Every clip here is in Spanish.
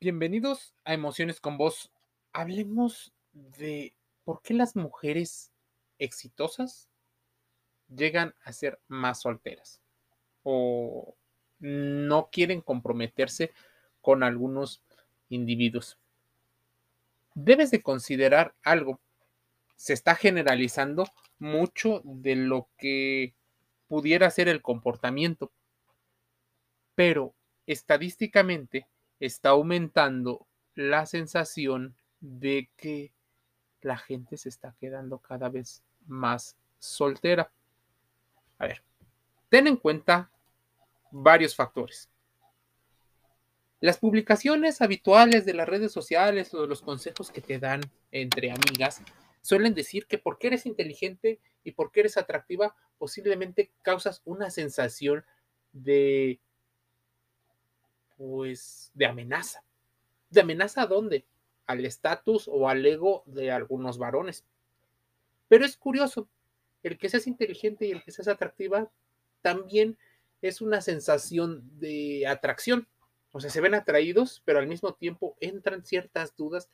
Bienvenidos a Emociones con Vos. Hablemos de por qué las mujeres exitosas llegan a ser más solteras o no quieren comprometerse con algunos individuos. Debes de considerar algo. Se está generalizando mucho de lo que pudiera ser el comportamiento, pero estadísticamente está aumentando la sensación de que la gente se está quedando cada vez más soltera. A ver, ten en cuenta varios factores. Las publicaciones habituales de las redes sociales o los consejos que te dan entre amigas suelen decir que porque eres inteligente y porque eres atractiva, posiblemente causas una sensación de pues, de amenaza. ¿De amenaza dónde? Al estatus o al ego de algunos varones. Pero es curioso, el que seas inteligente y el que seas atractiva también es una sensación de atracción. O sea, se ven atraídos, pero al mismo tiempo entran ciertas dudas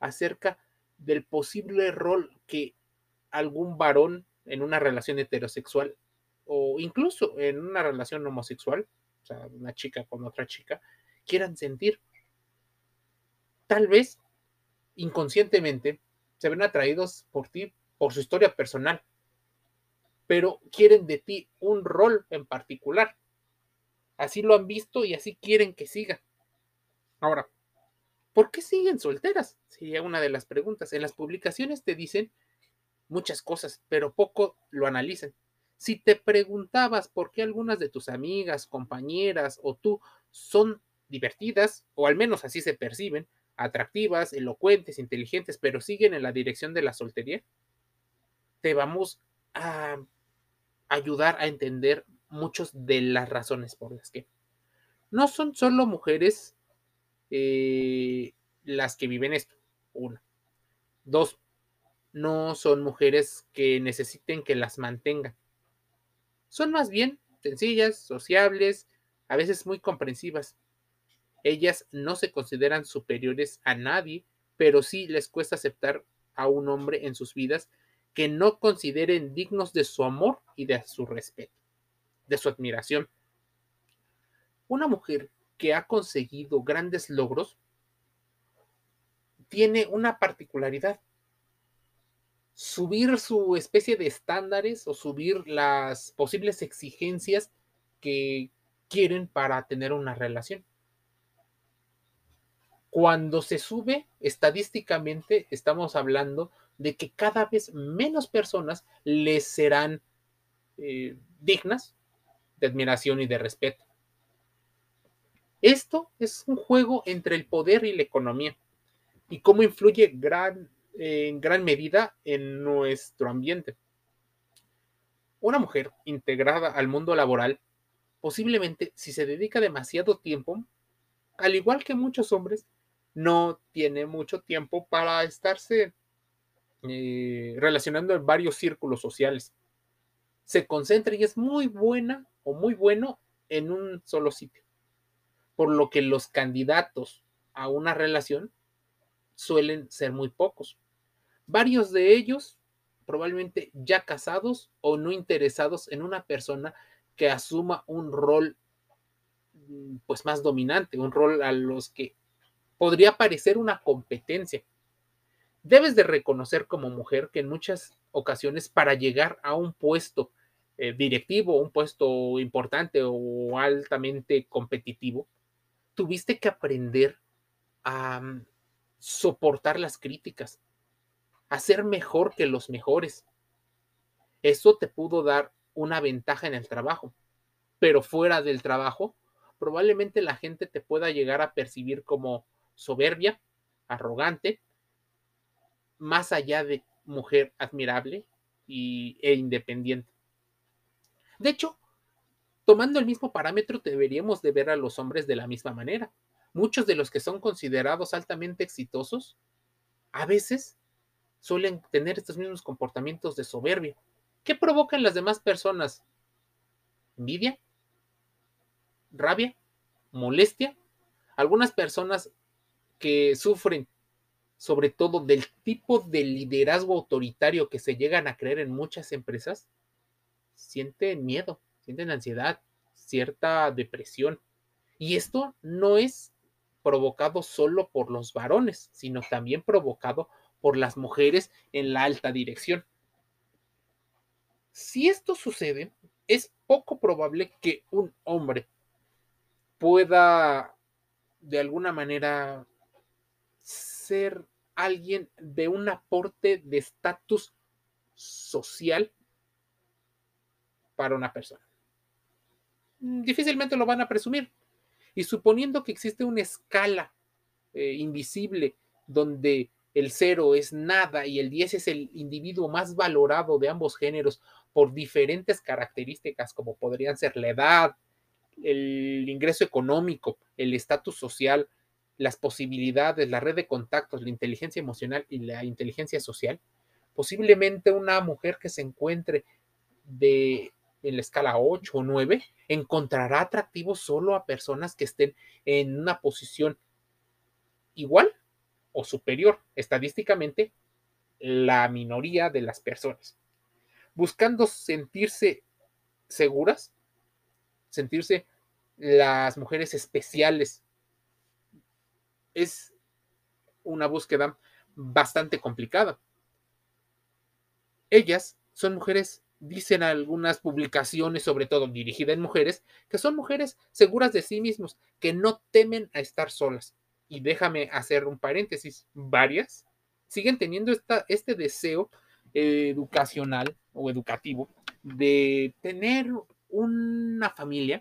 acerca del posible rol que algún varón en una relación heterosexual o incluso en una relación homosexual o sea, una chica con otra chica, quieran sentir. Tal vez inconscientemente se ven atraídos por ti, por su historia personal, pero quieren de ti un rol en particular. Así lo han visto y así quieren que siga. Ahora, ¿por qué siguen solteras? Sería una de las preguntas. En las publicaciones te dicen muchas cosas, pero poco lo analizan. Si te preguntabas por qué algunas de tus amigas, compañeras o tú son divertidas, o al menos así se perciben, atractivas, elocuentes, inteligentes, pero siguen en la dirección de la soltería, te vamos a ayudar a entender muchas de las razones por las que no son solo mujeres eh, las que viven esto. Una. Dos, no son mujeres que necesiten que las mantengan son más bien sencillas, sociables, a veces muy comprensivas. Ellas no se consideran superiores a nadie, pero sí les cuesta aceptar a un hombre en sus vidas que no consideren dignos de su amor y de su respeto, de su admiración. Una mujer que ha conseguido grandes logros tiene una particularidad subir su especie de estándares o subir las posibles exigencias que quieren para tener una relación. Cuando se sube, estadísticamente estamos hablando de que cada vez menos personas les serán eh, dignas de admiración y de respeto. Esto es un juego entre el poder y la economía y cómo influye gran, en gran medida en nuestro ambiente. Una mujer integrada al mundo laboral, posiblemente si se dedica demasiado tiempo, al igual que muchos hombres, no tiene mucho tiempo para estarse eh, relacionando en varios círculos sociales. Se concentra y es muy buena o muy bueno en un solo sitio. Por lo que los candidatos a una relación suelen ser muy pocos. Varios de ellos probablemente ya casados o no interesados en una persona que asuma un rol mm, pues más dominante, un rol a los que podría parecer una competencia. Debes de reconocer como mujer que en muchas ocasiones para llegar a un puesto eh, directivo, un puesto importante o altamente competitivo, tuviste que aprender a mm, soportar las críticas, a ser mejor que los mejores. Eso te pudo dar una ventaja en el trabajo, pero fuera del trabajo, probablemente la gente te pueda llegar a percibir como soberbia, arrogante, más allá de mujer admirable y, e independiente. De hecho, tomando el mismo parámetro, deberíamos de ver a los hombres de la misma manera muchos de los que son considerados altamente exitosos, a veces suelen tener estos mismos comportamientos de soberbia. ¿Qué provocan las demás personas? ¿Envidia? ¿Rabia? ¿Molestia? Algunas personas que sufren sobre todo del tipo de liderazgo autoritario que se llegan a creer en muchas empresas, sienten miedo, sienten ansiedad, cierta depresión. Y esto no es provocado solo por los varones, sino también provocado por las mujeres en la alta dirección. Si esto sucede, es poco probable que un hombre pueda de alguna manera ser alguien de un aporte de estatus social para una persona. Difícilmente lo van a presumir. Y suponiendo que existe una escala eh, invisible donde el cero es nada y el 10 es el individuo más valorado de ambos géneros por diferentes características como podrían ser la edad, el ingreso económico, el estatus social, las posibilidades, la red de contactos, la inteligencia emocional y la inteligencia social, posiblemente una mujer que se encuentre de en la escala 8 o 9 encontrará atractivo solo a personas que estén en una posición igual o superior estadísticamente la minoría de las personas, buscando sentirse seguras, sentirse las mujeres especiales es una búsqueda bastante complicada. Ellas son mujeres, dicen algunas publicaciones, sobre todo dirigidas en mujeres, que son mujeres seguras de sí mismos, que no temen a estar solas. Y déjame hacer un paréntesis, varias siguen teniendo esta, este deseo educacional o educativo de tener una familia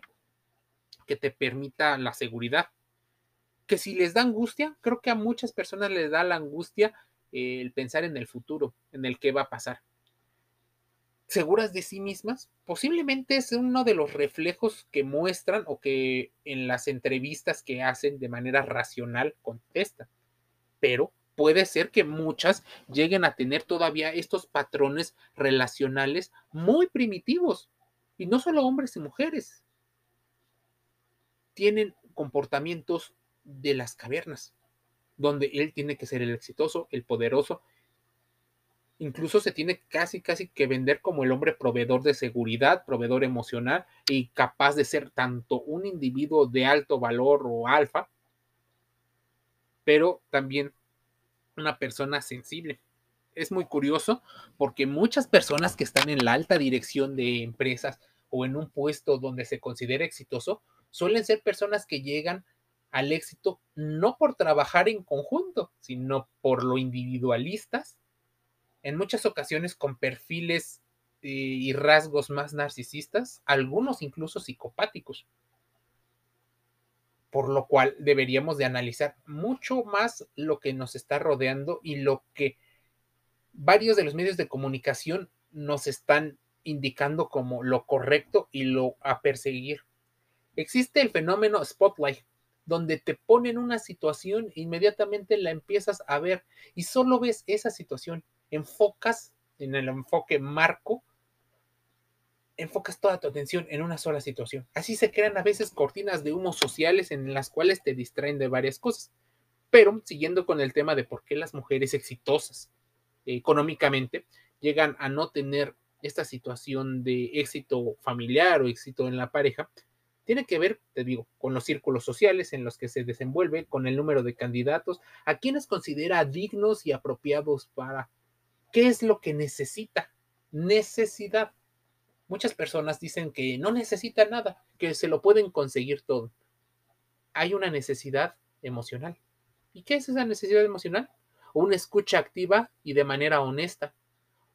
que te permita la seguridad, que si les da angustia, creo que a muchas personas les da la angustia eh, el pensar en el futuro, en el que va a pasar. Seguras de sí mismas, posiblemente es uno de los reflejos que muestran o que en las entrevistas que hacen de manera racional contestan. Pero puede ser que muchas lleguen a tener todavía estos patrones relacionales muy primitivos. Y no solo hombres y mujeres. Tienen comportamientos de las cavernas, donde él tiene que ser el exitoso, el poderoso. Incluso se tiene casi, casi que vender como el hombre proveedor de seguridad, proveedor emocional y capaz de ser tanto un individuo de alto valor o alfa, pero también una persona sensible. Es muy curioso porque muchas personas que están en la alta dirección de empresas o en un puesto donde se considera exitoso, suelen ser personas que llegan al éxito no por trabajar en conjunto, sino por lo individualistas, en muchas ocasiones con perfiles eh, y rasgos más narcisistas, algunos incluso psicopáticos. Por lo cual deberíamos de analizar mucho más lo que nos está rodeando y lo que varios de los medios de comunicación nos están indicando como lo correcto y lo a perseguir. Existe el fenómeno Spotlight, donde te ponen una situación, inmediatamente la empiezas a ver y solo ves esa situación, enfocas en el enfoque marco, enfocas toda tu atención en una sola situación. Así se crean a veces cortinas de humo sociales en las cuales te distraen de varias cosas. Pero siguiendo con el tema de por qué las mujeres exitosas económicamente llegan a no tener esta situación de éxito familiar o éxito en la pareja, tiene que ver, te digo, con los círculos sociales en los que se desenvuelve, con el número de candidatos, a quienes considera dignos y apropiados para qué es lo que necesita. Necesidad. Muchas personas dicen que no necesita nada, que se lo pueden conseguir todo. Hay una necesidad emocional. ¿Y qué es esa necesidad emocional? Una escucha activa y de manera honesta.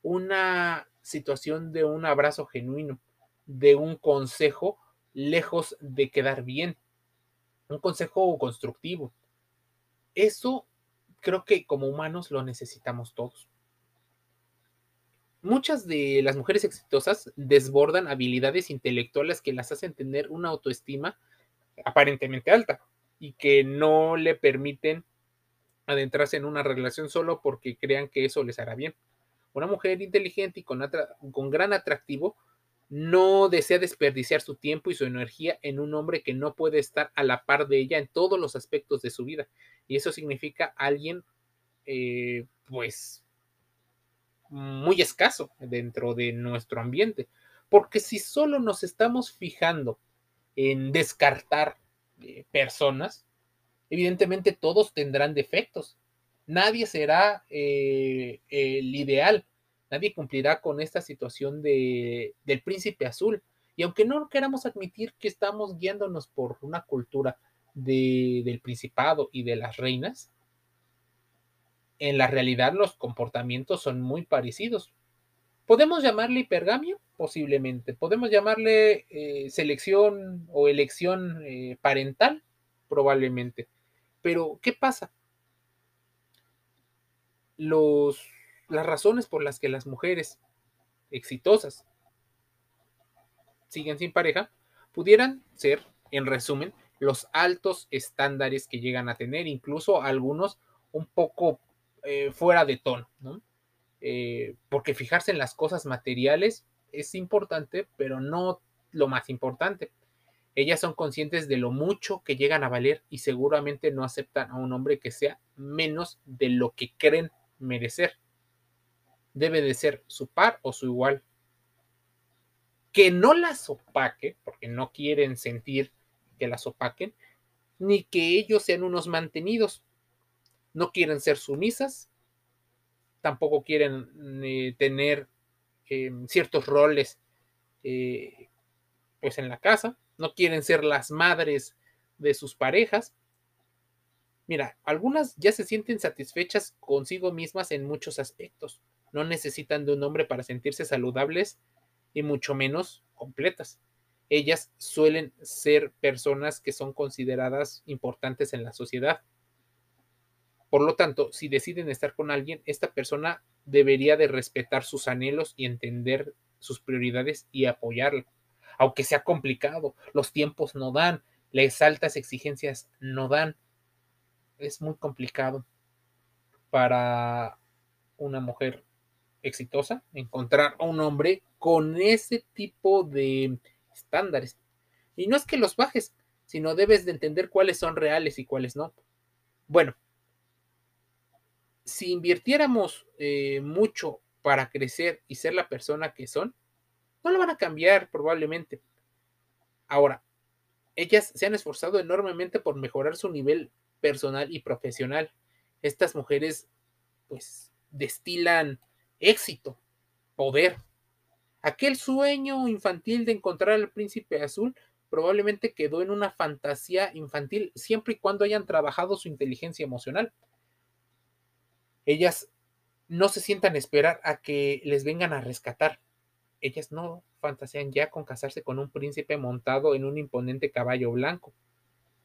Una situación de un abrazo genuino, de un consejo lejos de quedar bien. Un consejo constructivo. Eso creo que como humanos lo necesitamos todos. Muchas de las mujeres exitosas desbordan habilidades intelectuales que las hacen tener una autoestima aparentemente alta y que no le permiten adentrarse en una relación solo porque crean que eso les hará bien. Una mujer inteligente y con, con gran atractivo no desea desperdiciar su tiempo y su energía en un hombre que no puede estar a la par de ella en todos los aspectos de su vida. Y eso significa alguien, eh, pues, muy escaso dentro de nuestro ambiente. Porque si solo nos estamos fijando en descartar eh, personas, evidentemente todos tendrán defectos. Nadie será eh, el ideal Nadie cumplirá con esta situación de, del príncipe azul. Y aunque no queramos admitir que estamos guiándonos por una cultura de, del principado y de las reinas, en la realidad los comportamientos son muy parecidos. ¿Podemos llamarle hipergamio? Posiblemente. ¿Podemos llamarle eh, selección o elección eh, parental? Probablemente. Pero, ¿qué pasa? Los las razones por las que las mujeres exitosas siguen sin pareja pudieran ser, en resumen, los altos estándares que llegan a tener, incluso algunos un poco eh, fuera de tono, ¿no? Eh, porque fijarse en las cosas materiales es importante, pero no lo más importante. Ellas son conscientes de lo mucho que llegan a valer y seguramente no aceptan a un hombre que sea menos de lo que creen merecer debe de ser su par o su igual. Que no las opaque, porque no quieren sentir que las opaquen, ni que ellos sean unos mantenidos. No quieren ser sumisas, tampoco quieren tener em, ciertos roles eh, pues en la casa, no quieren ser las madres de sus parejas. Mira, algunas ya se sienten satisfechas consigo mismas en muchos aspectos no necesitan de un hombre para sentirse saludables y mucho menos completas. Ellas suelen ser personas que son consideradas importantes en la sociedad. Por lo tanto, si deciden estar con alguien, esta persona debería de respetar sus anhelos y entender sus prioridades y apoyarla. Aunque sea complicado, los tiempos no dan, las altas exigencias no dan. Es muy complicado para una mujer exitosa, encontrar a un hombre con ese tipo de estándares. Y no es que los bajes, sino debes de entender cuáles son reales y cuáles no. Bueno, si invirtiéramos eh, mucho para crecer y ser la persona que son, no lo van a cambiar probablemente. Ahora, ellas se han esforzado enormemente por mejorar su nivel personal y profesional. Estas mujeres, pues, destilan éxito, poder. Aquel sueño infantil de encontrar al príncipe azul probablemente quedó en una fantasía infantil siempre y cuando hayan trabajado su inteligencia emocional. Ellas no se sientan a esperar a que les vengan a rescatar. Ellas no fantasean ya con casarse con un príncipe montado en un imponente caballo blanco.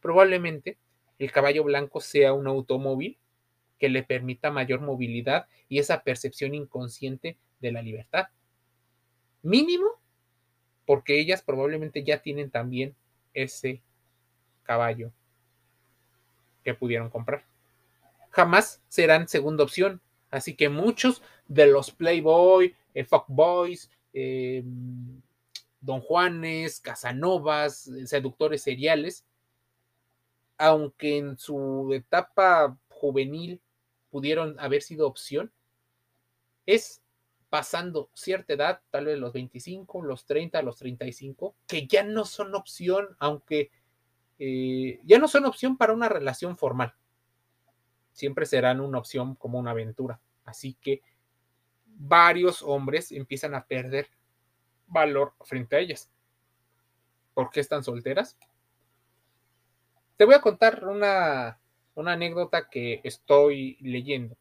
Probablemente el caballo blanco sea un automóvil que le permita mayor movilidad y esa percepción inconsciente de la libertad. Mínimo, porque ellas probablemente ya tienen también ese caballo que pudieron comprar. Jamás serán segunda opción. Así que muchos de los Playboy, eh, Fuckboys, eh, Don Juanes, Casanovas, seductores seriales, aunque en su etapa juvenil pudieron haber sido opción es pasando cierta edad, tal vez los 25, los 30, los 35, que ya no son opción, aunque eh, ya no son opción para una relación formal. Siempre serán una opción como una aventura. Así que varios hombres empiezan a perder valor frente a ellas. ¿Por qué están solteras? Te voy a contar una una anécdota que estoy leyendo.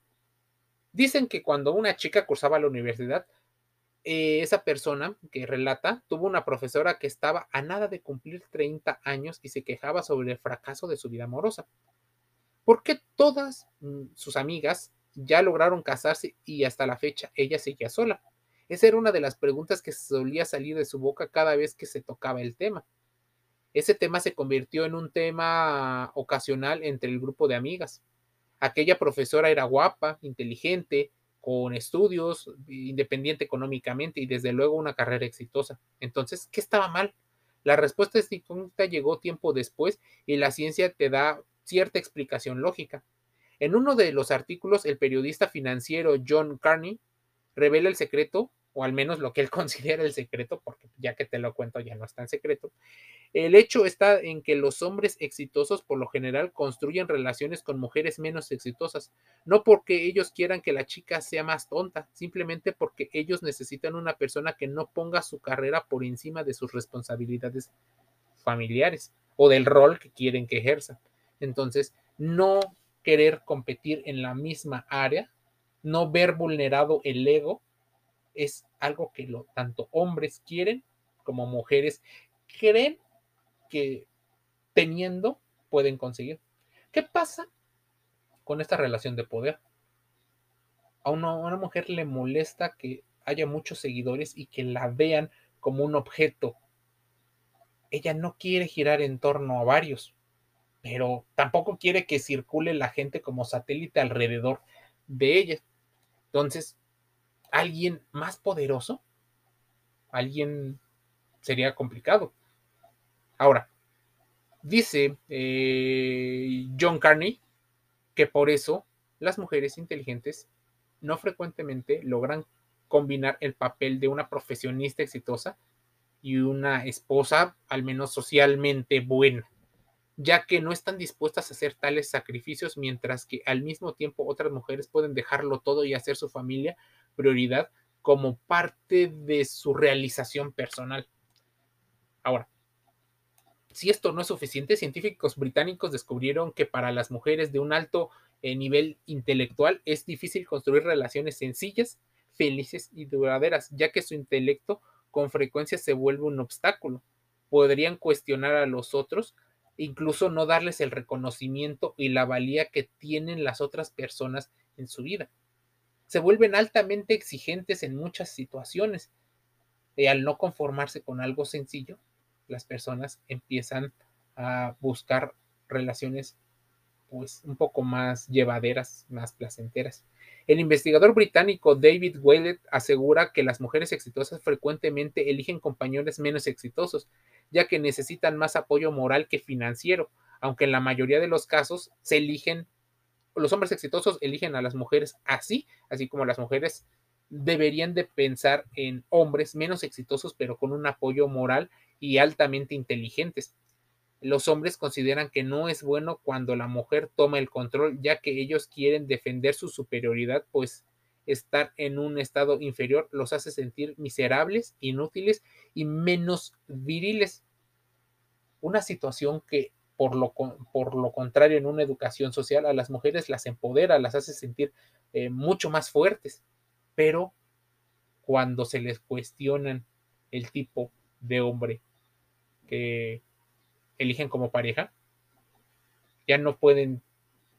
Dicen que cuando una chica cursaba la universidad, eh, esa persona que relata tuvo una profesora que estaba a nada de cumplir 30 años y se quejaba sobre el fracaso de su vida amorosa. Porque todas mm, sus amigas ya lograron casarse y hasta la fecha ella seguía sola? Esa era una de las preguntas que solía salir de su boca cada vez que se tocaba el tema ese tema se convirtió en un tema ocasional entre el grupo de amigas. Aquella profesora era guapa, inteligente, con estudios, independiente económicamente y desde luego una carrera exitosa. Entonces, ¿qué estaba mal? La respuesta es incógnita llegó tiempo después y la ciencia te da cierta explicación lógica. En uno de los artículos, el periodista financiero John Carney revela el secreto o al menos lo que él considera el secreto, porque ya que te lo cuento ya no está en secreto. El hecho está en que los hombres exitosos por lo general construyen relaciones con mujeres menos exitosas, no porque ellos quieran que la chica sea más tonta, simplemente porque ellos necesitan una persona que no ponga su carrera por encima de sus responsabilidades familiares o del rol que quieren que ejerza. Entonces, no querer competir en la misma área, no ver vulnerado el ego, es algo que lo, tanto hombres quieren como mujeres creen que teniendo pueden conseguir. ¿Qué pasa con esta relación de poder? A una, a una mujer le molesta que haya muchos seguidores y que la vean como un objeto. Ella no quiere girar en torno a varios, pero tampoco quiere que circule la gente como satélite alrededor de ella. Entonces, alguien más poderoso, alguien sería complicado. Ahora, dice eh, John Carney que por eso las mujeres inteligentes no frecuentemente logran combinar el papel de una profesionista exitosa y una esposa, al menos socialmente buena, ya que no están dispuestas a hacer tales sacrificios, mientras que al mismo tiempo otras mujeres pueden dejarlo todo y hacer su familia prioridad como parte de su realización personal. Ahora, si esto no es suficiente, científicos británicos descubrieron que para las mujeres de un alto eh, nivel intelectual es difícil construir relaciones sencillas, felices y duraderas, ya que su intelecto con frecuencia se vuelve un obstáculo. Podrían cuestionar a los otros, incluso no darles el reconocimiento y la valía que tienen las otras personas en su vida se vuelven altamente exigentes en muchas situaciones. Y al no conformarse con algo sencillo, las personas empiezan a buscar relaciones pues un poco más llevaderas, más placenteras. El investigador británico David Whalett asegura que las mujeres exitosas frecuentemente eligen compañeros menos exitosos, ya que necesitan más apoyo moral que financiero, aunque en la mayoría de los casos se eligen los hombres exitosos eligen a las mujeres así, así como las mujeres deberían de pensar en hombres menos exitosos, pero con un apoyo moral y altamente inteligentes. Los hombres consideran que no es bueno cuando la mujer toma el control, ya que ellos quieren defender su superioridad, pues estar en un estado inferior los hace sentir miserables, inútiles y menos viriles. Una situación que por lo, por lo contrario, en una educación social a las mujeres las empodera, las hace sentir eh, mucho más fuertes, pero cuando se les cuestionan el tipo de hombre que eligen como pareja, ya no pueden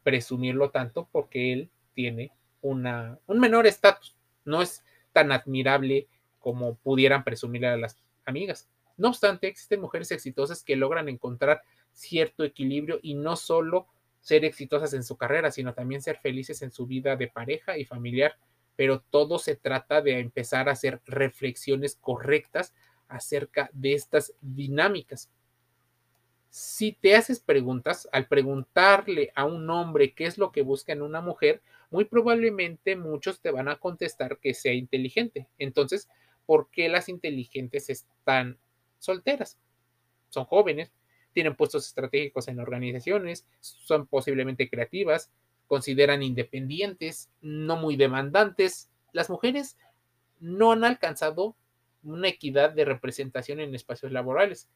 presumirlo tanto porque él tiene una, un menor estatus, no es tan admirable como pudieran presumir a las amigas. No obstante, existen mujeres exitosas que logran encontrar cierto equilibrio y no solo ser exitosas en su carrera, sino también ser felices en su vida de pareja y familiar. Pero todo se trata de empezar a hacer reflexiones correctas acerca de estas dinámicas. Si te haces preguntas, al preguntarle a un hombre qué es lo que busca en una mujer, muy probablemente muchos te van a contestar que sea inteligente. Entonces, ¿por qué las inteligentes están solteras? Son jóvenes, tienen puestos estratégicos en organizaciones, son posiblemente creativas, consideran independientes, no muy demandantes. Las mujeres no han alcanzado una equidad de representación en espacios laborales,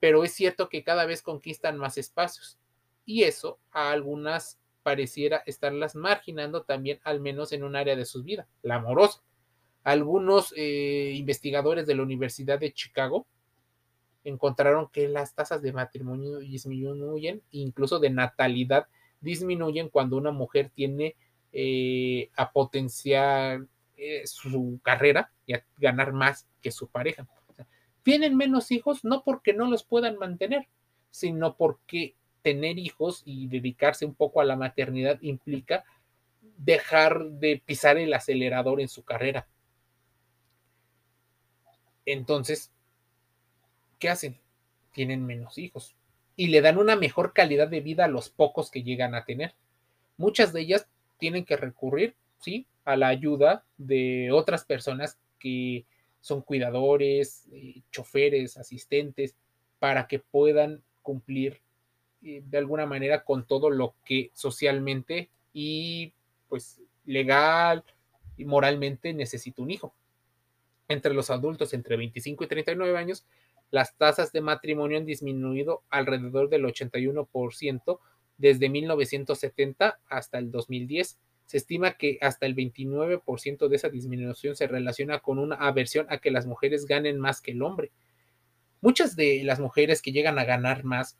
pero es cierto que cada vez conquistan más espacios y eso a algunas pareciera estarlas marginando también, al menos en un área de su vida, la amorosa. Algunos eh, investigadores de la Universidad de Chicago encontraron que las tasas de matrimonio disminuyen, incluso de natalidad disminuyen cuando una mujer tiene eh, a potenciar eh, su carrera y a ganar más que su pareja. tienen menos hijos no porque no los puedan mantener, sino porque tener hijos y dedicarse un poco a la maternidad implica dejar de pisar el acelerador en su carrera. Entonces, ¿qué hacen? Tienen menos hijos y le dan una mejor calidad de vida a los pocos que llegan a tener. Muchas de ellas tienen que recurrir, sí, a la ayuda de otras personas que son cuidadores, eh, choferes, asistentes, para que puedan cumplir eh, de alguna manera con todo lo que socialmente y pues legal y moralmente necesita un hijo. Entre los adultos entre 25 y 39 años, las tasas de matrimonio han disminuido alrededor del 81% desde 1970 hasta el 2010. Se estima que hasta el 29% de esa disminución se relaciona con una aversión a que las mujeres ganen más que el hombre. Muchas de las mujeres que llegan a ganar más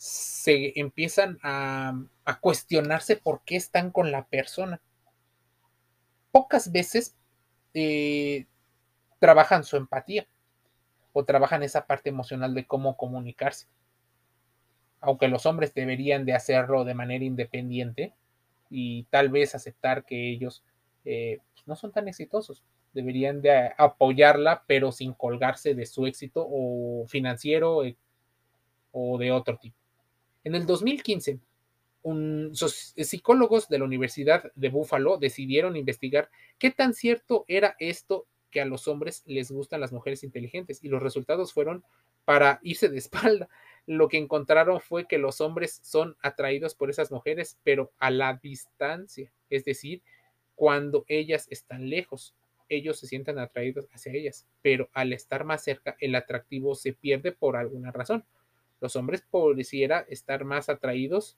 se empiezan a, a cuestionarse por qué están con la persona. Pocas veces eh, trabajan su empatía o trabajan esa parte emocional de cómo comunicarse. Aunque los hombres deberían de hacerlo de manera independiente y tal vez aceptar que ellos eh, pues, no son tan exitosos. Deberían de apoyarla, pero sin colgarse de su éxito o financiero eh, o de otro tipo. En el 2015, un, psicólogos de la Universidad de Buffalo decidieron investigar qué tan cierto era esto que a los hombres les gustan las mujeres inteligentes y los resultados fueron para irse de espalda. Lo que encontraron fue que los hombres son atraídos por esas mujeres, pero a la distancia, es decir, cuando ellas están lejos, ellos se sienten atraídos hacia ellas, pero al estar más cerca, el atractivo se pierde por alguna razón. Los hombres pareciera estar más atraídos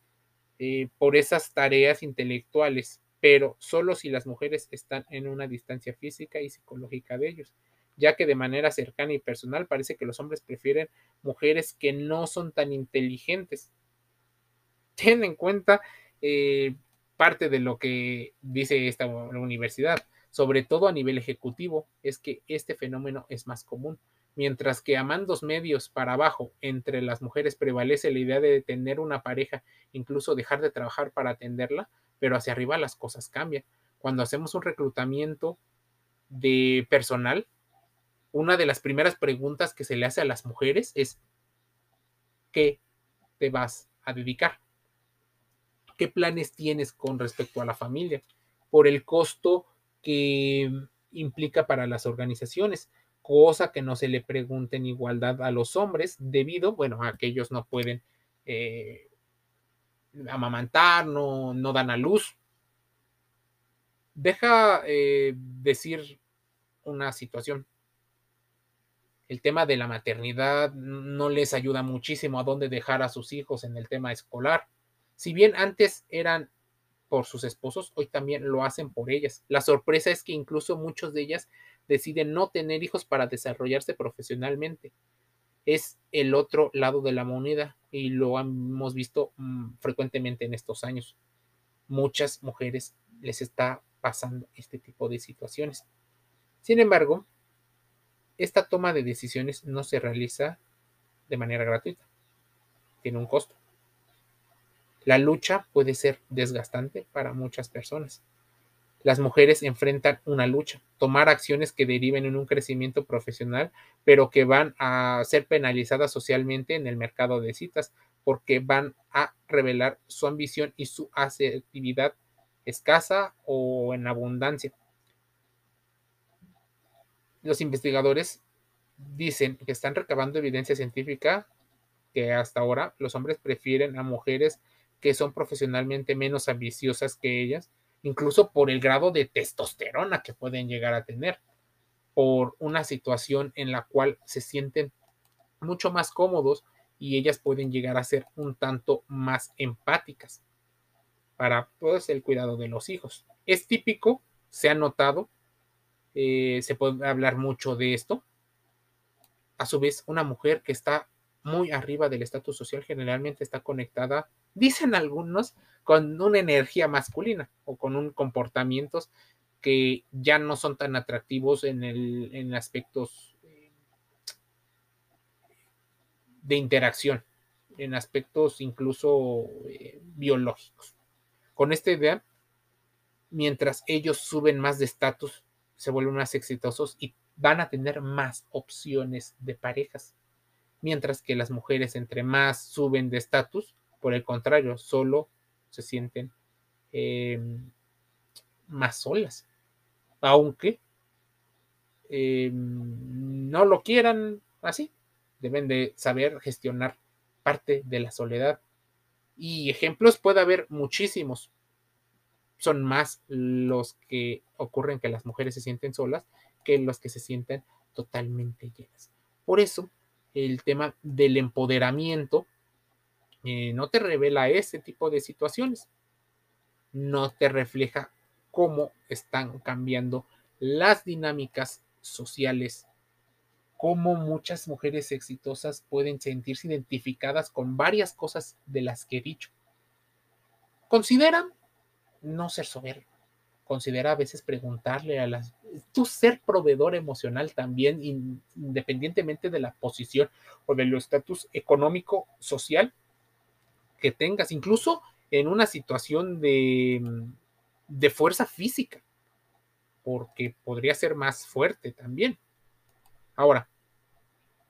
eh, por esas tareas intelectuales, pero solo si las mujeres están en una distancia física y psicológica de ellos, ya que de manera cercana y personal parece que los hombres prefieren mujeres que no son tan inteligentes. Ten en cuenta eh, parte de lo que dice esta universidad, sobre todo a nivel ejecutivo, es que este fenómeno es más común mientras que a mandos medios para abajo entre las mujeres prevalece la idea de tener una pareja, incluso dejar de trabajar para atenderla, pero hacia arriba las cosas cambian. Cuando hacemos un reclutamiento de personal, una de las primeras preguntas que se le hace a las mujeres es, ¿qué te vas a dedicar? ¿Qué planes tienes con respecto a la familia? Por el costo que implica para las organizaciones cosa que no se le pregunte en igualdad a los hombres, debido, bueno, a que ellos no pueden eh, amamantar, no, no, dan a luz. Deja eh, decir una situación. El tema de la maternidad no les ayuda muchísimo a dónde dejar a sus hijos en el tema escolar. Si bien antes eran por sus esposos, hoy también lo hacen por ellas. La sorpresa es que incluso muchos de ellas deciden no tener hijos para desarrollarse profesionalmente. Es el otro lado de la moneda y lo hemos visto mm, frecuentemente en estos años. Muchas mujeres les está pasando este tipo de situaciones. Sin embargo, esta toma de decisiones no se realiza de manera gratuita. Tiene un costo. La lucha puede ser desgastante para muchas personas las mujeres enfrentan una lucha, tomar acciones que deriven en un crecimiento profesional, pero que van a ser penalizadas socialmente en el mercado de citas, porque van a revelar su ambición y su asertividad escasa o en abundancia. Los investigadores dicen que están recabando evidencia científica que hasta ahora los hombres prefieren a mujeres que son profesionalmente menos ambiciosas que ellas, incluso por el grado de testosterona que pueden llegar a tener, por una situación en la cual se sienten mucho más cómodos y ellas pueden llegar a ser un tanto más empáticas para pues, el cuidado de los hijos. Es típico, se ha notado, eh, se puede hablar mucho de esto. A su vez, una mujer que está muy arriba del estatus social generalmente está conectada, dicen algunos, con una energía masculina o con un comportamientos que ya no son tan atractivos en, el, en aspectos eh, de interacción, en aspectos incluso eh, biológicos. Con esta idea, mientras ellos suben más de estatus, se vuelven más exitosos y van a tener más opciones de parejas. Mientras que las mujeres entre más suben de estatus, por el contrario, solo se sienten em, más solas. Aunque em, no lo quieran así, deben de saber gestionar parte de la soledad. Y ejemplos puede haber muchísimos. Son más los que ocurren que las mujeres se sienten solas que los que se sienten totalmente llenas. Por eso, el tema del empoderamiento eh, no te revela ese tipo de situaciones, no te refleja cómo están cambiando las dinámicas sociales, cómo muchas mujeres exitosas pueden sentirse identificadas con varias cosas de las que he dicho. Consideran no ser soberbio, considera a veces preguntarle a las, tu ser proveedor emocional también, independientemente de la posición o del estatus económico, social que tengas, incluso en una situación de, de fuerza física, porque podría ser más fuerte también. Ahora,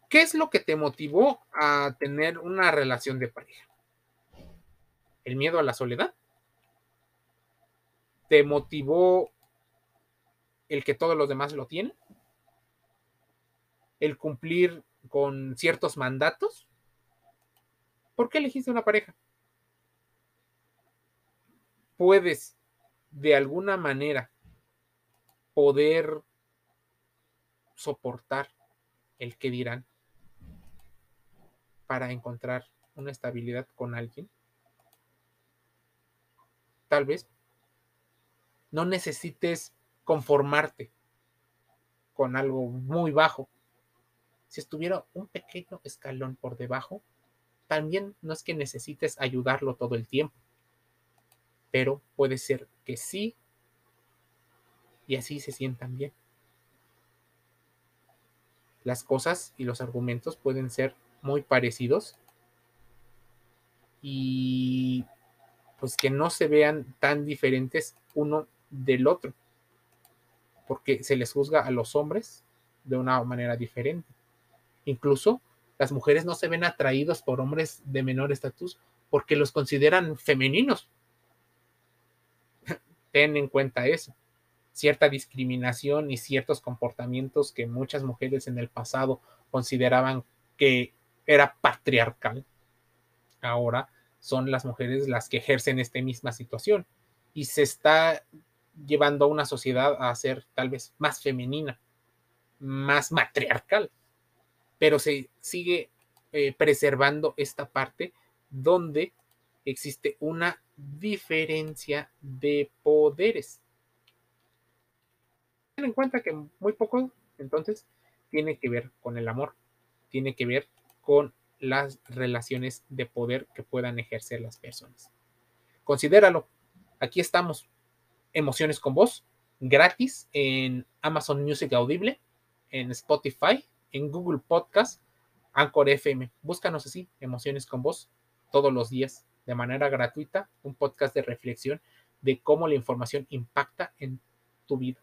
¿qué es lo que te motivó a tener una relación de pareja? ¿El miedo a la soledad? ¿Te motivó el que todos los demás lo tienen? ¿El cumplir con ciertos mandatos? ¿Por qué elegiste una pareja? Puedes de alguna manera poder soportar el que dirán para encontrar una estabilidad con alguien. Tal vez no necesites conformarte con algo muy bajo. Si estuviera un pequeño escalón por debajo, también no es que necesites ayudarlo todo el tiempo, pero puede ser que sí y así se sientan bien. Las cosas y los argumentos pueden ser muy parecidos y pues que no se vean tan diferentes uno del otro, porque se les juzga a los hombres de una manera diferente. Incluso las mujeres no se ven atraídos por hombres de menor estatus porque los consideran femeninos. Ten en cuenta eso. Cierta discriminación y ciertos comportamientos que muchas mujeres en el pasado consideraban que era patriarcal, ahora son las mujeres las que ejercen esta misma situación y se está llevando a una sociedad a ser tal vez más femenina, más matriarcal, pero se sigue eh, preservando esta parte donde existe una diferencia de poderes. Ten en cuenta que muy poco, entonces, tiene que ver con el amor, tiene que ver con las relaciones de poder que puedan ejercer las personas. Considéralo, aquí estamos, Emociones con Voz, gratis en Amazon Music Audible, en Spotify, en Google Podcast, Anchor FM. Búscanos así, Emociones con Voz, todos los días, de manera gratuita, un podcast de reflexión de cómo la información impacta en tu vida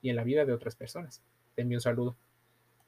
y en la vida de otras personas. Te envío un saludo.